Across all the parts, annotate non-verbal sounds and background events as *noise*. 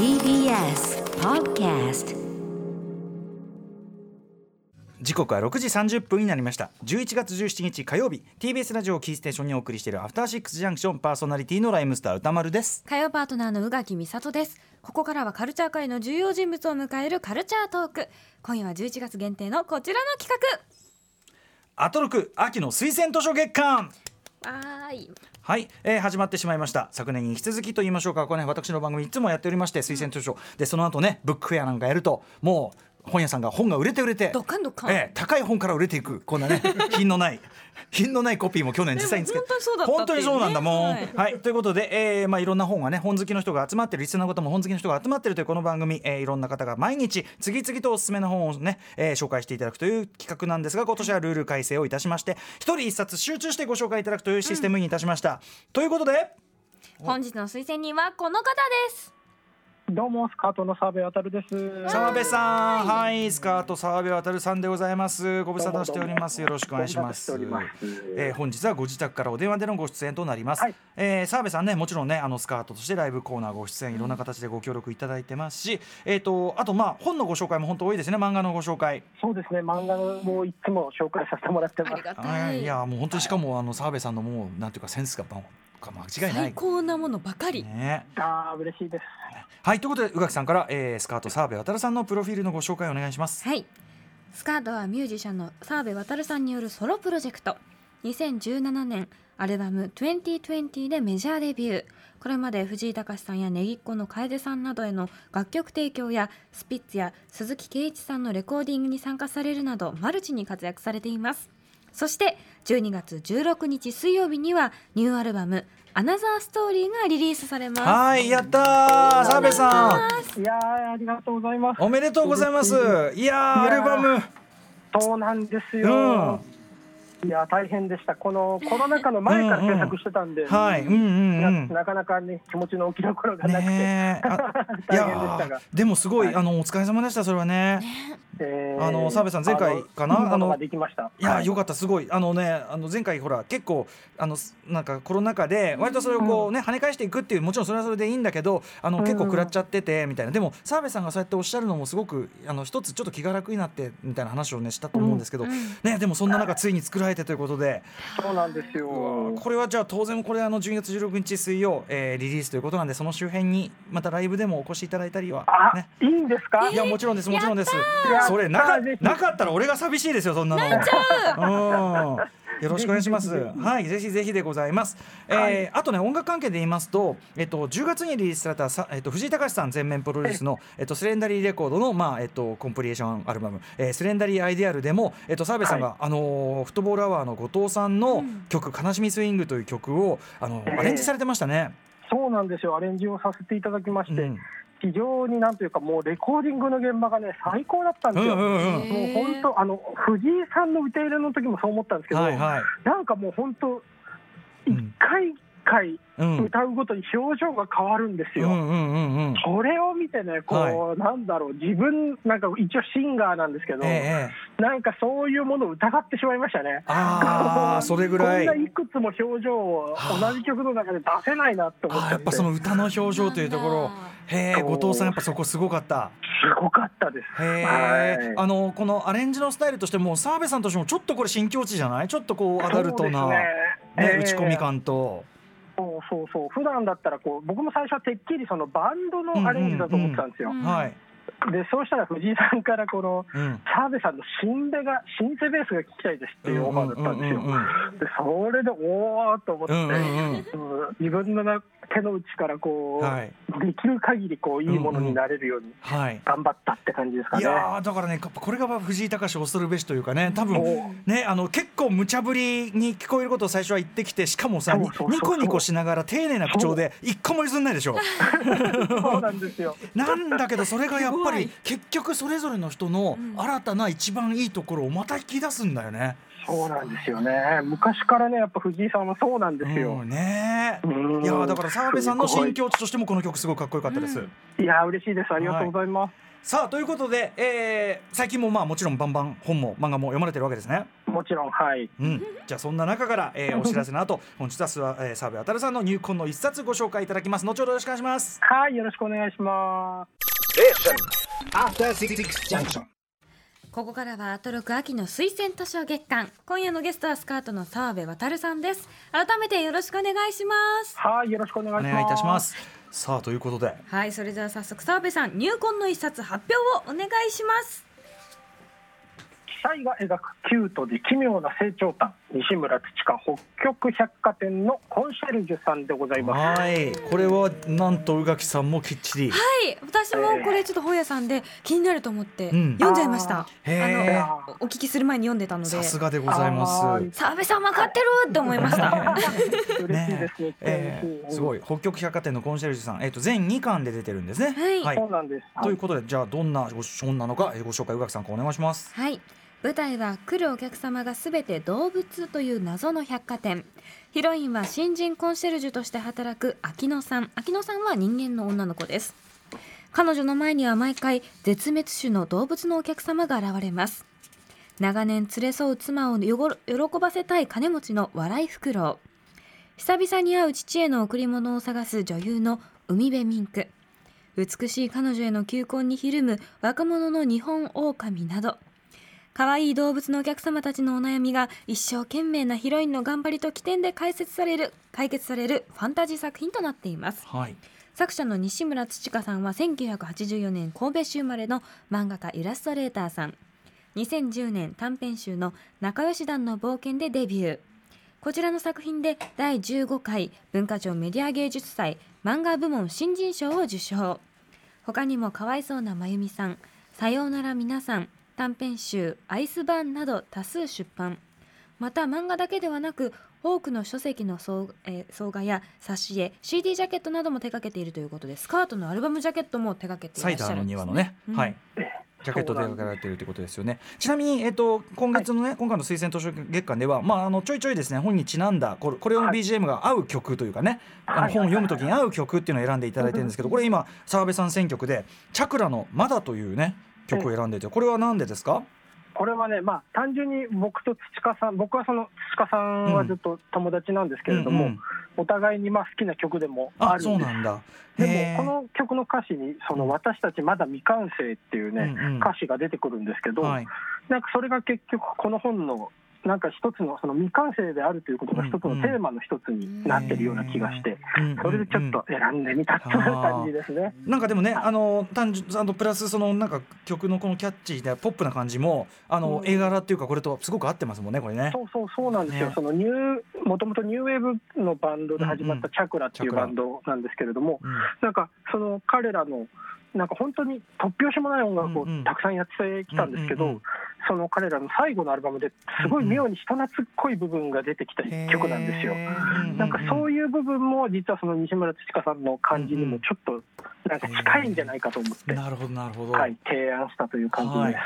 TBS Podcast 時刻は6時30分になりました。11月17日火曜日。TBS ラジオキーステーションにお送りしているアフターシックスジャンクション。パーソナリティのライムスター歌丸です。火曜パートナーの宇垣美里です。ここからはカルチャー界の重要人物を迎えるカルチャートーク。今夜は11月限定のこちらの企アトロク秋の推薦図書月間。画わーいはい、えー始まってしまいました。昨年に引き続きと言いましょうか。これね私の番組いつもやっておりまして推薦図書でその後ねブックフェアなんかやるともう本屋さんが本が売れて売れてええ高い本から売れていく。こんなね *laughs* 品のない品のないコピーも去年実際につけでも本当にそうだった本当にそうなんだもん、はい、ということで、えーまあ、いろんな本がね本好きの人が集まってるリスナーの方も本好きの人が集まってるというこの番組、えーいろんな方が毎日次々とおすすめの本をね、えー紹介していただくという企画なんですが今年はルール改正をいたしまして一人一冊集中してご紹介いただくというシステムにいたしました、ということで本日の推薦人はこの方ですどうもスカートの澤部渡です。澤部さんはい。スカート澤部渡さんでございます。ご無沙汰しております。よろしくお願いします。ます。えー本日はご自宅からお電話でのご出演となります、はい。えー澤部さんねもちろんねあのスカートとしてライブコーナーご出演いろんな形でご協力いただいてますし、えっ、とあとまあ本のご紹介も本当多いですね。漫画のご紹介。そうですね、漫画もいつも紹介させてもらってます。あり。がたはい。いいやもう本当にしかもあの澤部さんのもうなんていうかセンスがば間違いない。最高なものばかり。ね。ああ、嬉しいです。はいということで宇垣さんから、えースカート澤部渡さんのプロフィールのご紹介お願いします。はい。スカートはミュージシャンの澤部渉さんによるソロプロジェクト。2017年アルバム2020でメジャーデビュー。これまで藤井隆さんやねぎっ子の楓さんなどへの楽曲提供やスピッツや鈴木圭一さんのレコーディングに参加されるなどマルチに活躍されていますそして12月16日水曜日にはニューアルバム「アナザーストーリー」がリリースされますはいやったー澤部さんいやー、ありがとうございます。おめでとうございます。いやーアルバム。そうなんですよ。いやー、大変でした。このコロナ禍の前から制作してたんで。はい。うんうんうん。ななかなかね、気持ちの置きどころがなくて。ね *laughs* 大変でしたが。でもすごい、はいあのお疲れ様でしたそれはね。えーあの澤部さん前回かな？あのいいものができました。いやよかったすごいあのねあの前回ほら結構あのすなんかコロナ禍で割とそれをこうね跳ね返していくっていうもちろんそれはそれでいいんだけどあの結構食らっちゃっててみたいなでも澤部さんがそうやっておっしゃるのもすごくあの一つちょっと気が楽になってみたいな話をねしたと思うんですけど、ねでもそんな中ついに作られてということで。そうなんですよ。これはじゃあ当然これあの12月16日水曜、えーリリースということなんでその周辺にまたライブでもお越しいただいたりはあ、ねいいんですか？いやもちろんですもちろんです。それなかなかったら俺が寂しいですよそんなの。泣いちゃうよろしくお願いします。*laughs* はいぜひぜひでございます、えーあとね音楽関係で言いますとえっと10月にリリースされたさえっと藤井隆さん全面プロデュースのえっとスレンダリーレコードのまあえっとコンプリエーションアルバム、えースレンダリーアイデアルでもえっと澤部さんが、あのーフットボールアワーの後藤さんの曲、悲しみスイングという曲をあのえー。アレンジされてましたね。そうなんですよ。アレンジをさせていただきまして。うん非常になんというかもうレコーディングの現場がね最高だったんですよ。うんうんうんもう本当あの藤井さんの歌入れの時もそう思ったんですけど、はいはい。なんかもう本当一うん回歌うごとに表情が変わるんですよ。それを見てね、こう、なんだろう、自分、なんか一応シンガーなんですけど。なんかそういうものを疑ってしまいましたね。ああそれぐらい。こんないくつも表情を同じ曲の中で出せないなって思って。やっぱその歌の表情というところへえ後藤さんやっぱそこすごかったすごかったです。へえはいあのこのアレンジのスタイルとしても澤部さんとしてもちょっとこれ新境地じゃない？ちょっとこうアダルトな、ね打ち込み感と、そうそうそう。普段だったらこう僕も最初はてっきりそのバンドのアレンジだと思ってたんですよ、うんうんはい、でそうしたら藤井さんからこのうん、澤部さんのシンベがシンセベースが聞きたいですっていうオファーだったんですよ、うんうんうんうんでそれでおおと思って、うんうんうん。うん自分のな手の内からこう、はい。できる限りこういいものになれるようにはい。頑張ったって感じですかね。いやーだからねかこれが藤井隆恐るべしというかね多分ねあの結構無茶ぶりに聞こえることを最初は言ってきてしかもさニコニコしながら丁寧な口調で一個も譲んないでしょ。*laughs* そうなんですよ。*laughs* なんだけどそれがやっぱり結局それぞれの人の新たな一番いいところをまた引き出すんだよね。そうなんですよね。昔からねやっぱ藤井さんはそうなんですよ。うん、ねいやだから澤部さんの新境地としてもこの曲すごいかっこよかったです。いや嬉しいですありがとうございます。さあということで、えー最近もまあもちろんバンバン本も漫画も読まれてるわけですね。もちろんはいうん、じゃあそんな中から、えーお知らせの後本日はすわ、えー、澤部渡さんの入魂の一冊ご紹介いただきます後ほどよろしくお願いしますはいよろしくお願いします.ここからはアトロク秋の推薦図書月間。今夜のゲストはスカートの澤部渡さんです。改めてよろしくお願いします。はいよろしくお願いします。お願いいたします。さあということで。はいそれでは早速澤部さん入魂の一冊発表をお願いします。記載が描くキュートで奇妙な成長譚西村土香北極百貨店のコンシェルジュさんでございます。はい。これはなんと宇垣さんもきっちり。はい。私もこれちょっと本屋さんで気になると思ってうん。読んじゃいました、へー。あのおお聞きする前に読んでたので。さすがでございます。澤部さん分かってるって思いました。嬉しいですねえ。ーすごい。北極百貨店のコンシェルジュさん、えー、と全2巻で出てるんですね。はい。そうなんです。ということでじゃあどんなご本なのか、えーご紹介宇垣さんからお願いします。はい舞台は来るお客様がすべて動物という謎の百貨店。ヒロインは新人コンシェルジュとして働く秋野さん。秋野さんは人間の女の子です。彼女の前には毎回絶滅種の動物のお客様が現れます。長年連れ添う妻をよご喜ばせたい金持ちの笑いフクロウ。久々に会う父への贈り物を探す女優の海辺ミンク美しい彼女への求婚にひるむ若者の日本狼など。可愛い動物のお客様たちのお悩みが一生懸命なヒロインの頑張りと起点で解説される解決されるファンタジー作品となっています。はい。作者の西村土香さんは1984年神戸市生まれの漫画家イラストレーターさん。2010年短編集の仲良し団の冒険でデビュー。こちらの作品で第15回文化庁メディア芸術祭漫画部門新人賞を受賞。他にもかわいそうなまゆみさんさようなら皆さん短編集アイスバーンなど多数出版また漫画だけではなく多くの書籍の総,、えー総画や挿絵 CD ジャケットなども手掛けているということでスカートのアルバムジャケットも手掛けていらっしゃサイダーのるんですね庭のね、うんはい。ジャケットで描かれているということですよね。ちなみに、えっと、今月のね、今回の推薦図書月間では、まあ、あの、ちょいちょいですね、本にちなんだ、これ、これのはい BGM が合う曲というかね。あのはい本を読むときに合う曲っていうのを選んでいただいてるんですけど、これ今、澤部さん選曲で、チャクラのまだというね。曲を選んでいて、これは何でですか？これはね、まあ、単純に僕と土香さん、僕はその土香さんはずっと友達なんですけれども、うんうんお互いにまあ好きな曲でもああ、るんで。でも、この曲の歌詞に、その私たちまだ未完成っていうね、うんうん歌詞が出てくるんですけど、はい。なんかそれが結局、この本の、なんか一つの、その未完成であるということが一つのテーマの一つになってるような気がして、うん。それでちょっと選んでみたっていう感じですね。なんかでもね、あの単純あのプラスそのなんか曲のこのキャッチーでポップな感じもあの、うん。絵柄っていうかこれとすごく合ってますもんねこれね。そうそうそうなんですよ、ね。そのニュー、もともとニューウェーブのバンドで始まったチャクラっていうバンドなんですけれども、うん。なんかその彼らの、なんか本当に突拍子もない音楽をたくさんやってきたんですけど、うんうんうん。その彼らの最後のアルバムですごい妙に人懐っこい部分が出てきた曲なんですよ。なんかそういいう部分も実はその西村土香さんの感じにもちょっとなんか近いんじゃないかと思って、なるほどなるほど。はい、提案したという感じで。す。はい。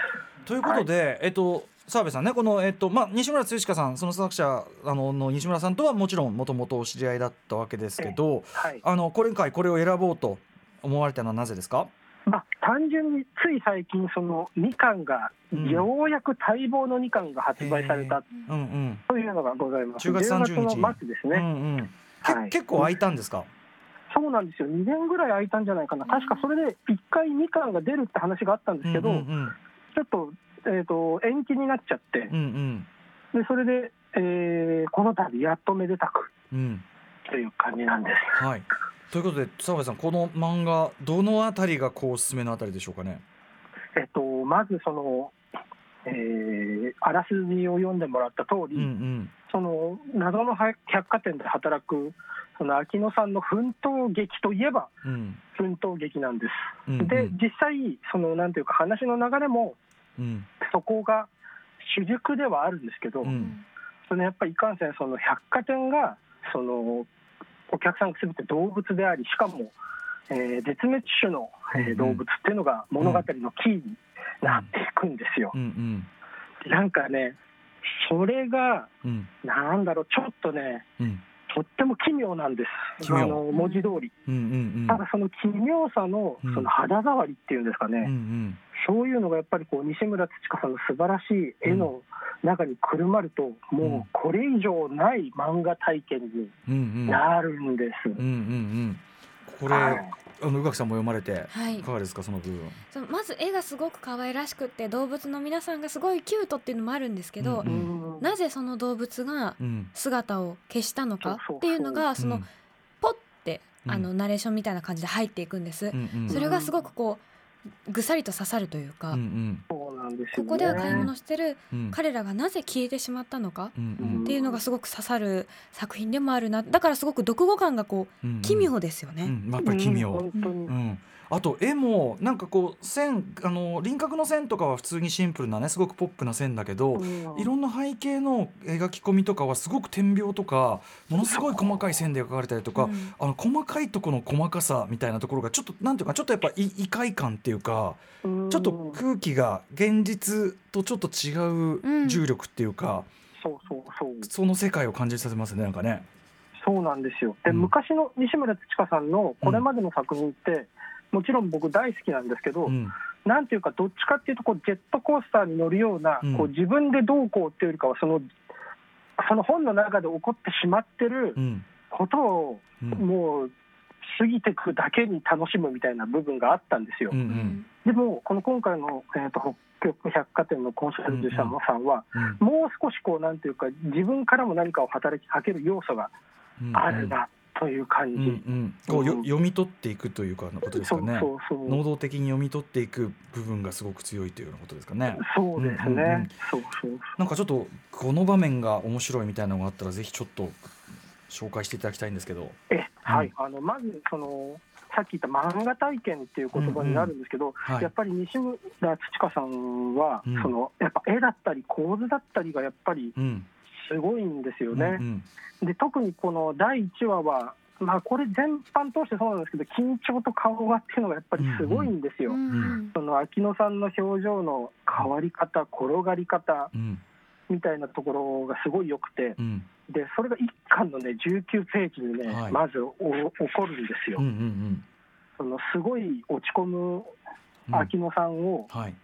ということで、えっと澤部さんねこのえっとまあ西村剛香さんその作者あのの西村さんとはもちろんもともとお知り合いだったわけですけど、はい。あの今回これを選ぼうと思われたのはなぜですか？まあ、単純につい最近、その2巻が、うんようやく待望の2巻が発売されたうんうん。というのがございます。10月30日の末ですうんね、うん。けはい結構空いたんですか？そうなんですよ、2年ぐらい空いたんじゃないかな、確かそれで1回2巻が出るって話があったんですけど、うんうんちょっと,、えー、と延期になっちゃってうん、うんでそれで、えーこの度やっとめでたくうんうん。という感じなんです。はい。ということで澤部さんこの漫画どのあたりがこうおすすめのあたりでしょうかね？えっと、まずその、えーあらすじを読んでもらった通り、うんうんその謎の百貨店で働くその秋野さんの奮闘劇といえばうん奮闘劇なんです。うんうん。で実際そのなんていうか話の流れもうんそこが主軸ではあるんですけど、うんそのやっぱりいかんせんその百貨店がそのお客さんが全て動物でありしかも、えー絶滅種の、えー動物っていうのが物語のキーになっていくんですよ。うんうん。なんかねそれがうん。なんだろうちょっとねうん。とっても奇妙なんです。あの文字通り。うんうんうん。ただその奇妙さのうん。その肌触りっていうんですかうんうね、ん。そういうのがやっぱりこう西村土香さんの素晴らしい絵の中にくるまると、もうこれ以上ない漫画体験にうんうん。なるんです。うんうんうん。これ、はい。あの宇垣さんも読まれて、はい。いかがですかその部分。そのまず絵がすごく可愛らしくって動物の皆さんがすごいキュートっていうのもあるんですけど、うんうん。なぜその動物がうん。姿を消したのかっていうのがそのうんポッてうん。あのナレーションみたいな感じで入っていくんです。うんうん。それがすごくこうぐさりと刺さるというか、うんうん。ここでは買い物してるうん。彼らがなぜ消えてしまったのかうんうん。っていうのがすごく刺さる作品でもあるなだからすごく読後感がこうんうん。う奇妙ですよね。うん。まあやっぱり奇妙、うん。本当に。うん、あと絵もなんかこう線あの輪郭の線とかは普通にシンプルなねすごくポップな線だけど、うん。いろんな背景の描き込みとかはすごく点描とかものすごい細かい線で描かれたりとか、うん。あの細かいところの細かさみたいなところがちょっとなんていうかちょっとやっぱい異界感っていうかうん。ちょっと空気が現実とちょっと違う重力っていうか、そうそうそう。その世界を感じさせますねなんかね。そうなんですよ。で、うん。昔の西村土香さんのこれまでの作品って、もちろん僕大好きなんですけど、うん。なんていうかどっちかっていうとこうジェットコースターに乗るような、うん。こう自分でどうこうっていうよりかはそのその本の中で起こってしまってるうん。ことをうん。もう過ぎていくだけに楽しむみたいな部分があったんですよ。うんうんでもこの今回の、えー、と北極百貨店のコンシェルジュさんさんは、うんもう少しこうなんていうか自分からも何かを働きかける要素がうんあるなという感じ。うんうん、こうよ読み取っていくというかのことですかね。そうそう能動的に読み取っていく部分がすごく強いというようなことですかね。そうですね、うんうんうんそうそうなんかちょっとこの場面が面白いみたいなのがあったらぜひちょっと紹介していただきたいんですけど。えはい、あのまずそのさっき言った漫画体験っていう言葉になるんですけど、はい。やっぱり西村土香さんは、うん。そのやっぱ絵だったり構図だったりがやっぱりうん。すごいんですよね。うんで特にこの第1話は、まあ、これ全般通してそうなんですけど緊張と顔がっていうのがやっぱりすごいんですよ。うん。その秋野さんの表情の変わり方転がり方うん。みたいなところがすごい良くてうんでそれが一巻のね19ページにね、はいまずお起こるんですよ。うんうんそのすごい落ち込むうん。秋野さんを、はい。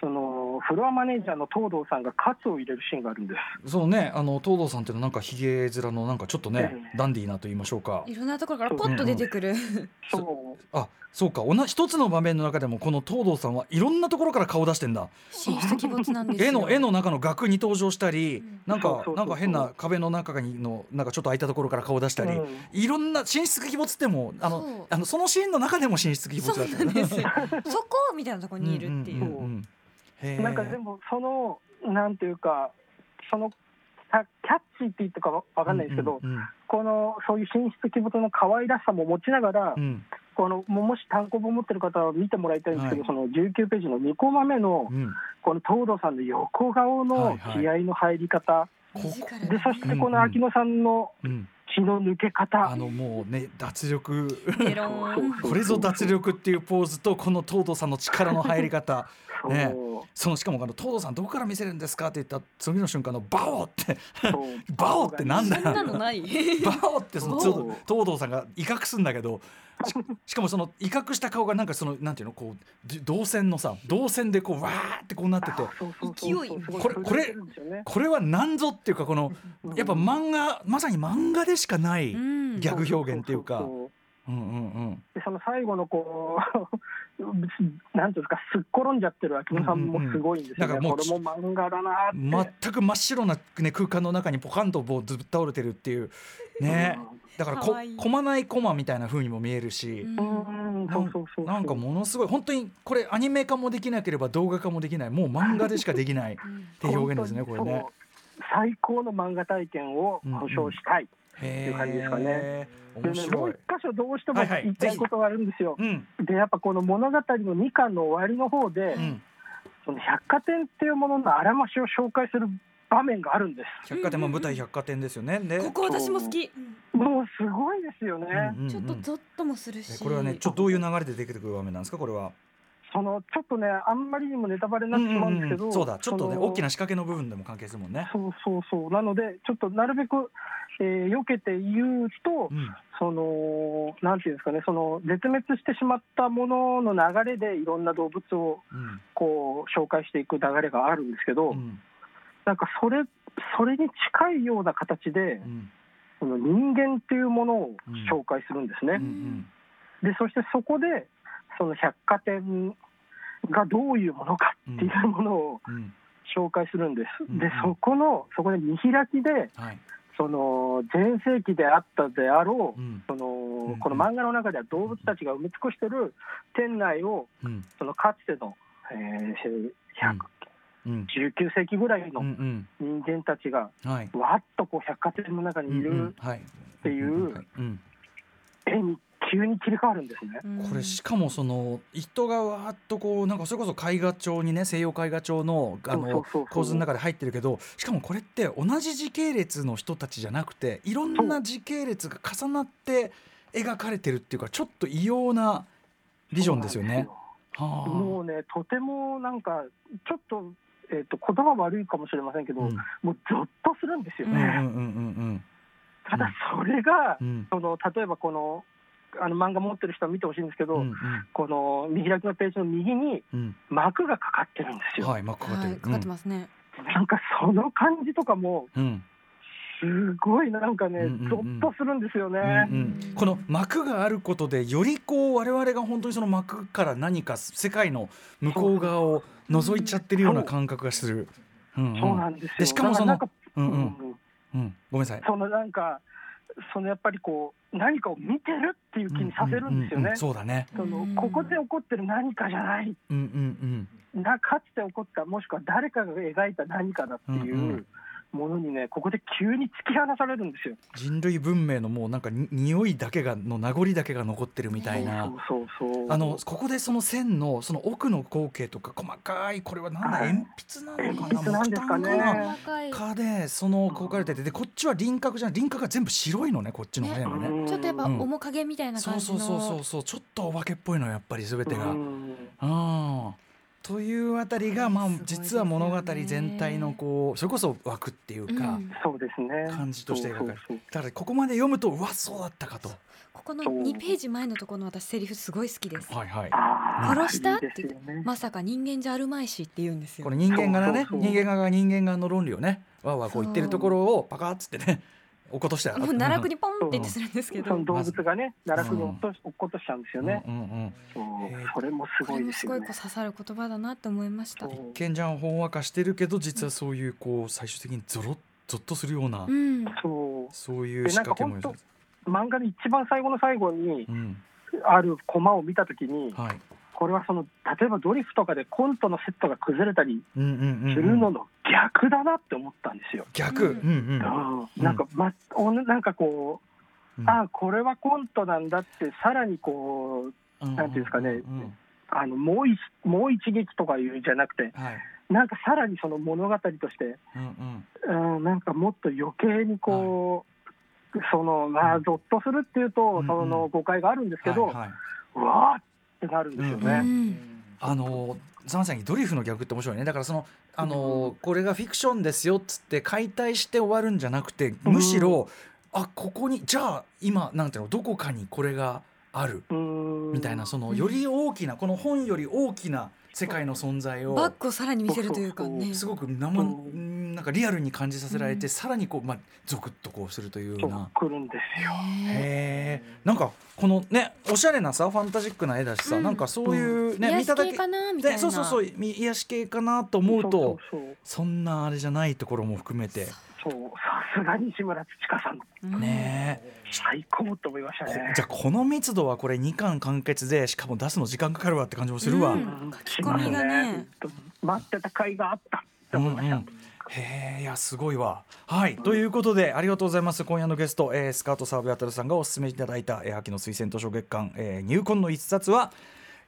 そのフロアマネージャーの東堂さんがカツを入れるシーンがあるんです。そのねあの東堂さんっていうのはなんかひげ面のなんかちょっとねええダンディーなと言いましょうか。いろんなところからポッと出てくる。そうあそうか同じ一つの場面の中でもこの東堂さんはいろんなところから顔出してんだ。神出鬼没なんですよ。絵の絵の中の額に登場したり、うんなんかそうそうそうなんか変な壁の中にのなんかちょっと開いたところから顔出したり、うんいろんな進出鬼没ってもあのそうあのそのシーンの中でも進出鬼没そうだったなんですよ。*laughs* そこみたいなところにいるっていう。んんんんへーなんかでもそのなんていうかそのキャッチーって言ったかわかんないですけど、うんうんこのそういう進出鬼没の可愛らしさも持ちながら、うん。このももし単行本持ってる方は見てもらいたいんですけど、はい。その19ページの2コマ目のうん。この東堂さんの横顔はいのはい。気合の入り方、こ目力でそしてこの秋野さんのうん気の抜け方、あのもうね脱力。これぞ脱力っていうポーズとこの東堂さんの力の入り方。ね。そのしかもあの東堂さんどこから見せるんですかって言った次の瞬間のバオって。*laughs* バオってなんだそんなのない。*laughs* バオってその東堂さんが威嚇すんだけどししかもその威嚇した顔がなんかそのなんていうのこうじ動線のさ動線でこうわーってこうなってて勢いこれこれこれは何ぞっていうかこのやっぱ漫画まさに漫画でしかないうん。ギャグ表現っていうか。うんうんうん。でその最後のこうなんていうんですかすっ転んじゃってる秋野さんもすごいんですよね、うんうんうん。だこれも漫画だなって、全く真っ白な、ね、空間の中にポカンとこうずっと倒れてるっていう。ねだからこまないコマみたいな風にも見えるし、うなんかものすごい本当にこれアニメ化もできなければ動画化もできないもう漫画でしかできないっていう表現ですねこれね。最高の漫画体験を保証したい、へいう感じですかね。え面でね、もう一。箇所どうしてもはいはい。言いたいことがあるんですよ、うん。でやっぱこの物語の2巻の終わりの方で、うん、その百貨店っていうもののあらましを紹介する場面があるんです。百貨店も舞台百貨店ですよね。で、ここ私も好き。もうすごいですよね、うんうんうんちょっとゾッともするし。えこれはねちょっとどういう流れで出てくる場面なんですか？これは。そのちょっとねあんまりにもネタバレになってしまうんですけど、そうだちょっとね大きな仕掛けの部分でも関係するもんね。そうそうそう。なのでちょっとなるべくえー避けて言うと、うん。そのなんていうんですかね、その絶滅してしまったものの流れでいろんな動物をうん。こう紹介していく流れがあるんですけど、うんなんかそれそれに近いような形でう、ん。その人間っていうものを紹介するんですね。うんでそしてそこでその百貨店がどういうものかっていうものをうん。紹介するんです。うんでそこのそこで見開きではい。その全盛期であったであろう、うん。そのうんこの漫画の中では動物たちが埋め尽くしてる店内をうん。そのかつての、えー100うん19世紀ぐらいのん人間たちがはい。わっとこう百貨店の中にいるはい。っていううん。絵に急に切り替わるんですね。うん。これしかもその人がわーっとこうなんかそれこそ絵画帳にね西洋絵画帳のあの構図の中で入ってるけどしかもこれって同じ時系列の人たちじゃなくていろんな時系列が重なって描かれてるっていうかちょっと異様なビジョンですよね。はあ。もうね、とてもなんか、ちょっと、えー、と言葉悪いかもしれませんけど、うんもうゾッとするんですよね。うんうんうんうんただ、それが、うんその例えばこのあの漫画持ってる人は見てほしいんですけど、うんこの見開きのページの右にうん幕がかかってるんですよ。はい、まあ、かかってる。はいかかってますね。なんかその感じとかも、うん。すごいなんかね、うんうんうんゾッとするんですよね。うんうんこの幕があることでよりこう我々が本当にその幕から何か世界の向こう側を覗いちゃってるような感覚がする。うんうんそうなんですよ。でしかもそのうんうんうんうんごめんなさい。そのなんか、そのやっぱりこう、何かを見てるっていう気にさせるんですよねううう。そうだね。そのうんここで起こってる何かじゃないうんうんなかつて起こったもしくは誰かが描いた何かだっていうんううものにねここで急に突き放されるんですよ。人類文明のもうなんかに匂いだけがの名残だけが残ってるみたいな。そうそうそうあのここでその線のその奥の光景とか細かいこれはなんだはい鉛筆なのかな鉛筆なんですかねかな細かい。かでその描かれててでこっちは輪郭じゃない輪郭が全部白いのねこっちの線はね。うんちょっとやっぱうん面影みたいな感じの。そうそうそうそうそうちょっとお化けっぽいのよやっぱり全てが。ううんんというあたりがまあ実は物語全体のこうそれこそ枠っていうか、うんそうですね感じとして描かれるそうそうだからここまで読むとうわそうだったかと。ここのそう2ページ前のところの私セリフすごい好きです。はいはい。殺した？いいって言ってまさか人間じゃあるまいしって言うんですよ。これ人間側のねそうそうそう人間側が人間側の論理をねわーわーこう言ってるところをパカッつってね落っことしたもう奈落にポンって言ってするんですけど。その動物がね奈落に落っとし落っことしちゃうんですよね。うんうんうんそれもすこごいですよねれもすごいこう。刺さる言葉だなって思いました。一見じゃんほんわかしてるけど実はそういうこう最終的にゾロッゾッとするような、うん。そうそういう仕掛けもでなんか漫画の一番最後の最後にうんあるコマを見たときに、はいこれはその例えばドリフとかでコントのセットが崩れたりうんうんうんするのの逆だなって思ったんですよ。逆、ううんん。うん。うん。なんか、ま、おなんかこう、うん。ああこれはコントなんだってさらにこううん。なんていうんですかねうんあのもう一もう一撃とかいうじゃなくてはい。なんかさらにその物語として、うんうん。うん、なんかもっと余計にこう、そのまあゾッとするっていうと、うんうん。その誤解があるんですけど、はいはい。うわーってなるんですようね。ん。あのまさにドリフの逆って面白いね。だからそのあの、これがフィクションですよっつって解体して終わるんじゃなくてむしろ、あここにじゃあ今なんていうのどこかにこれがある。うん。みたいなそのより大きなこの本より大きな世界の存在を。バッグをさらに見せるというかね。すごく生うんう。んなんかリアルに感じさせられて、うん。さらにこうまあゾクッとこうするというよそううな。来るんですよ。へへえなんかこのねおしゃれなさファンタジックな絵だしさ、うん。なんかそういうね、ー癒見ただけし系かなみたいな。でそうそうそうみ癒し系かなと思うとそうそうそんなあれじゃないところも含めて。そうさすが西村土香さん。うん。ね。え最高と思いましたこね。じゃあこの密度はこれ2巻完結でしかも出すの時間かかるわって感じもするわ。ううん。んうん書き込みがね。待ってた甲斐があったって思いました。うんへえいやすごいわ。はい、ということでありがとうございます。今夜のゲスト、えースカートサーブアタルさんがお勧めいただいた、えー秋の推薦図書月間、えー入魂の一冊は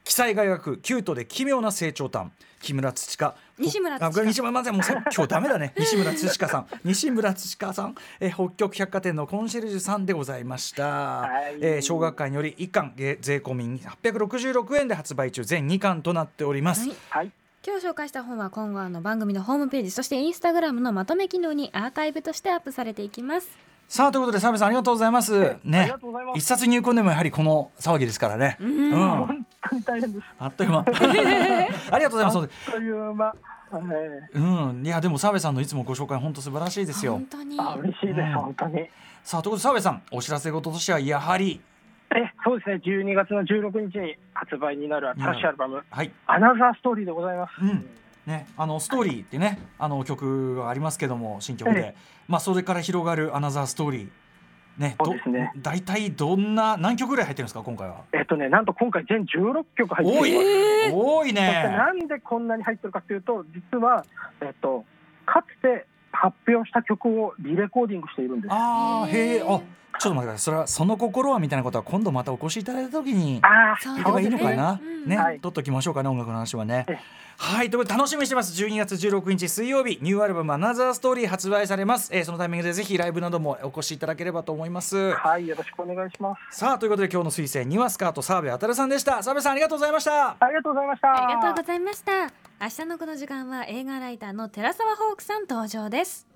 記載が描くキュートで奇妙な成長譚。木村土香。西村土香。西村まずもうさ今日ダメだね。*laughs* 西村土香さん。西村土香さん、えー北極百貨店のコンシェルジュさんでございました、はい。えー小学館により1巻えー税込み866円で発売中。全2巻となっております、はい。はい。今日紹介した本は今後あの番組のホームページそしてインスタグラムのまとめ機能にアーカイブとしてアップされていきます。さあということで澤部さんありがとうございます。ありねがとうございます。一冊入魂でもやはりこの騒ぎですからね。うん、本当に大変です。あっという間。*laughs* ありがとうございます。そうでという間、えうん。いやでも澤部さんのいつもご紹介本当素晴らしいですよ。本当に嬉しいです、うん。本当に。さあということで澤部さんお知らせ事としてはやはりえそうですね。12月の16日に発売になる新しいアルバムはい「アナザーストーリー」でございます、うん。ね、あのストーリーってねあの曲がありますけども新曲で、えまあそれから広がるアナザーストーリーね。ねど大体どんな何曲ぐらい入ってるんですか今回は？えっとねなんと今回全16曲入って多い、多いね。なんでこんなに入ってるかというと実は、えっと、かつて発表した曲をリレコーディングしているんです。あーへえあちょっと待ってください。それはその心はみたいなことは今度またお越しいただいた時にああそう聞いた方がいいのかな？ねねはい。取っときましょうかね音楽の話はね。えはいということで楽しみにしてます。12月16日水曜日ニューアルバム「アナザーストーリー」発売されます、えーそのタイミングでぜひライブなどもお越しいただければと思います。はいよろしくお願いします。さあということで今日の推薦にはスカート澤部あたるさんでした。澤部さんありがとうございました。ありがとうございました。ありがとうございました明日のこの時間は映画ライターの寺澤ホークさん登場です。